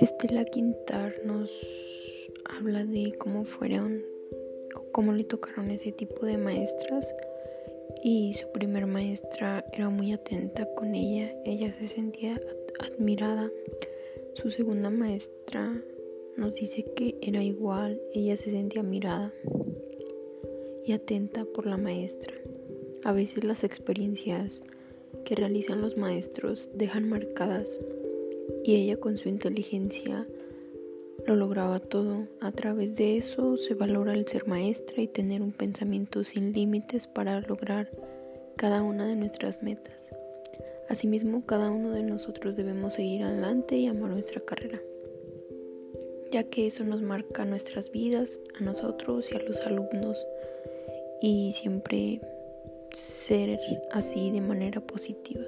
Estela Quintar nos habla de cómo fueron cómo le tocaron ese tipo de maestras y su primer maestra era muy atenta con ella, ella se sentía admirada. Su segunda maestra nos dice que era igual, ella se sentía admirada y atenta por la maestra. A veces las experiencias que realizan los maestros dejan marcadas y ella con su inteligencia lo lograba todo. A través de eso se valora el ser maestra y tener un pensamiento sin límites para lograr cada una de nuestras metas. Asimismo, cada uno de nosotros debemos seguir adelante y amar nuestra carrera, ya que eso nos marca nuestras vidas, a nosotros y a los alumnos, y siempre ser así de manera positiva.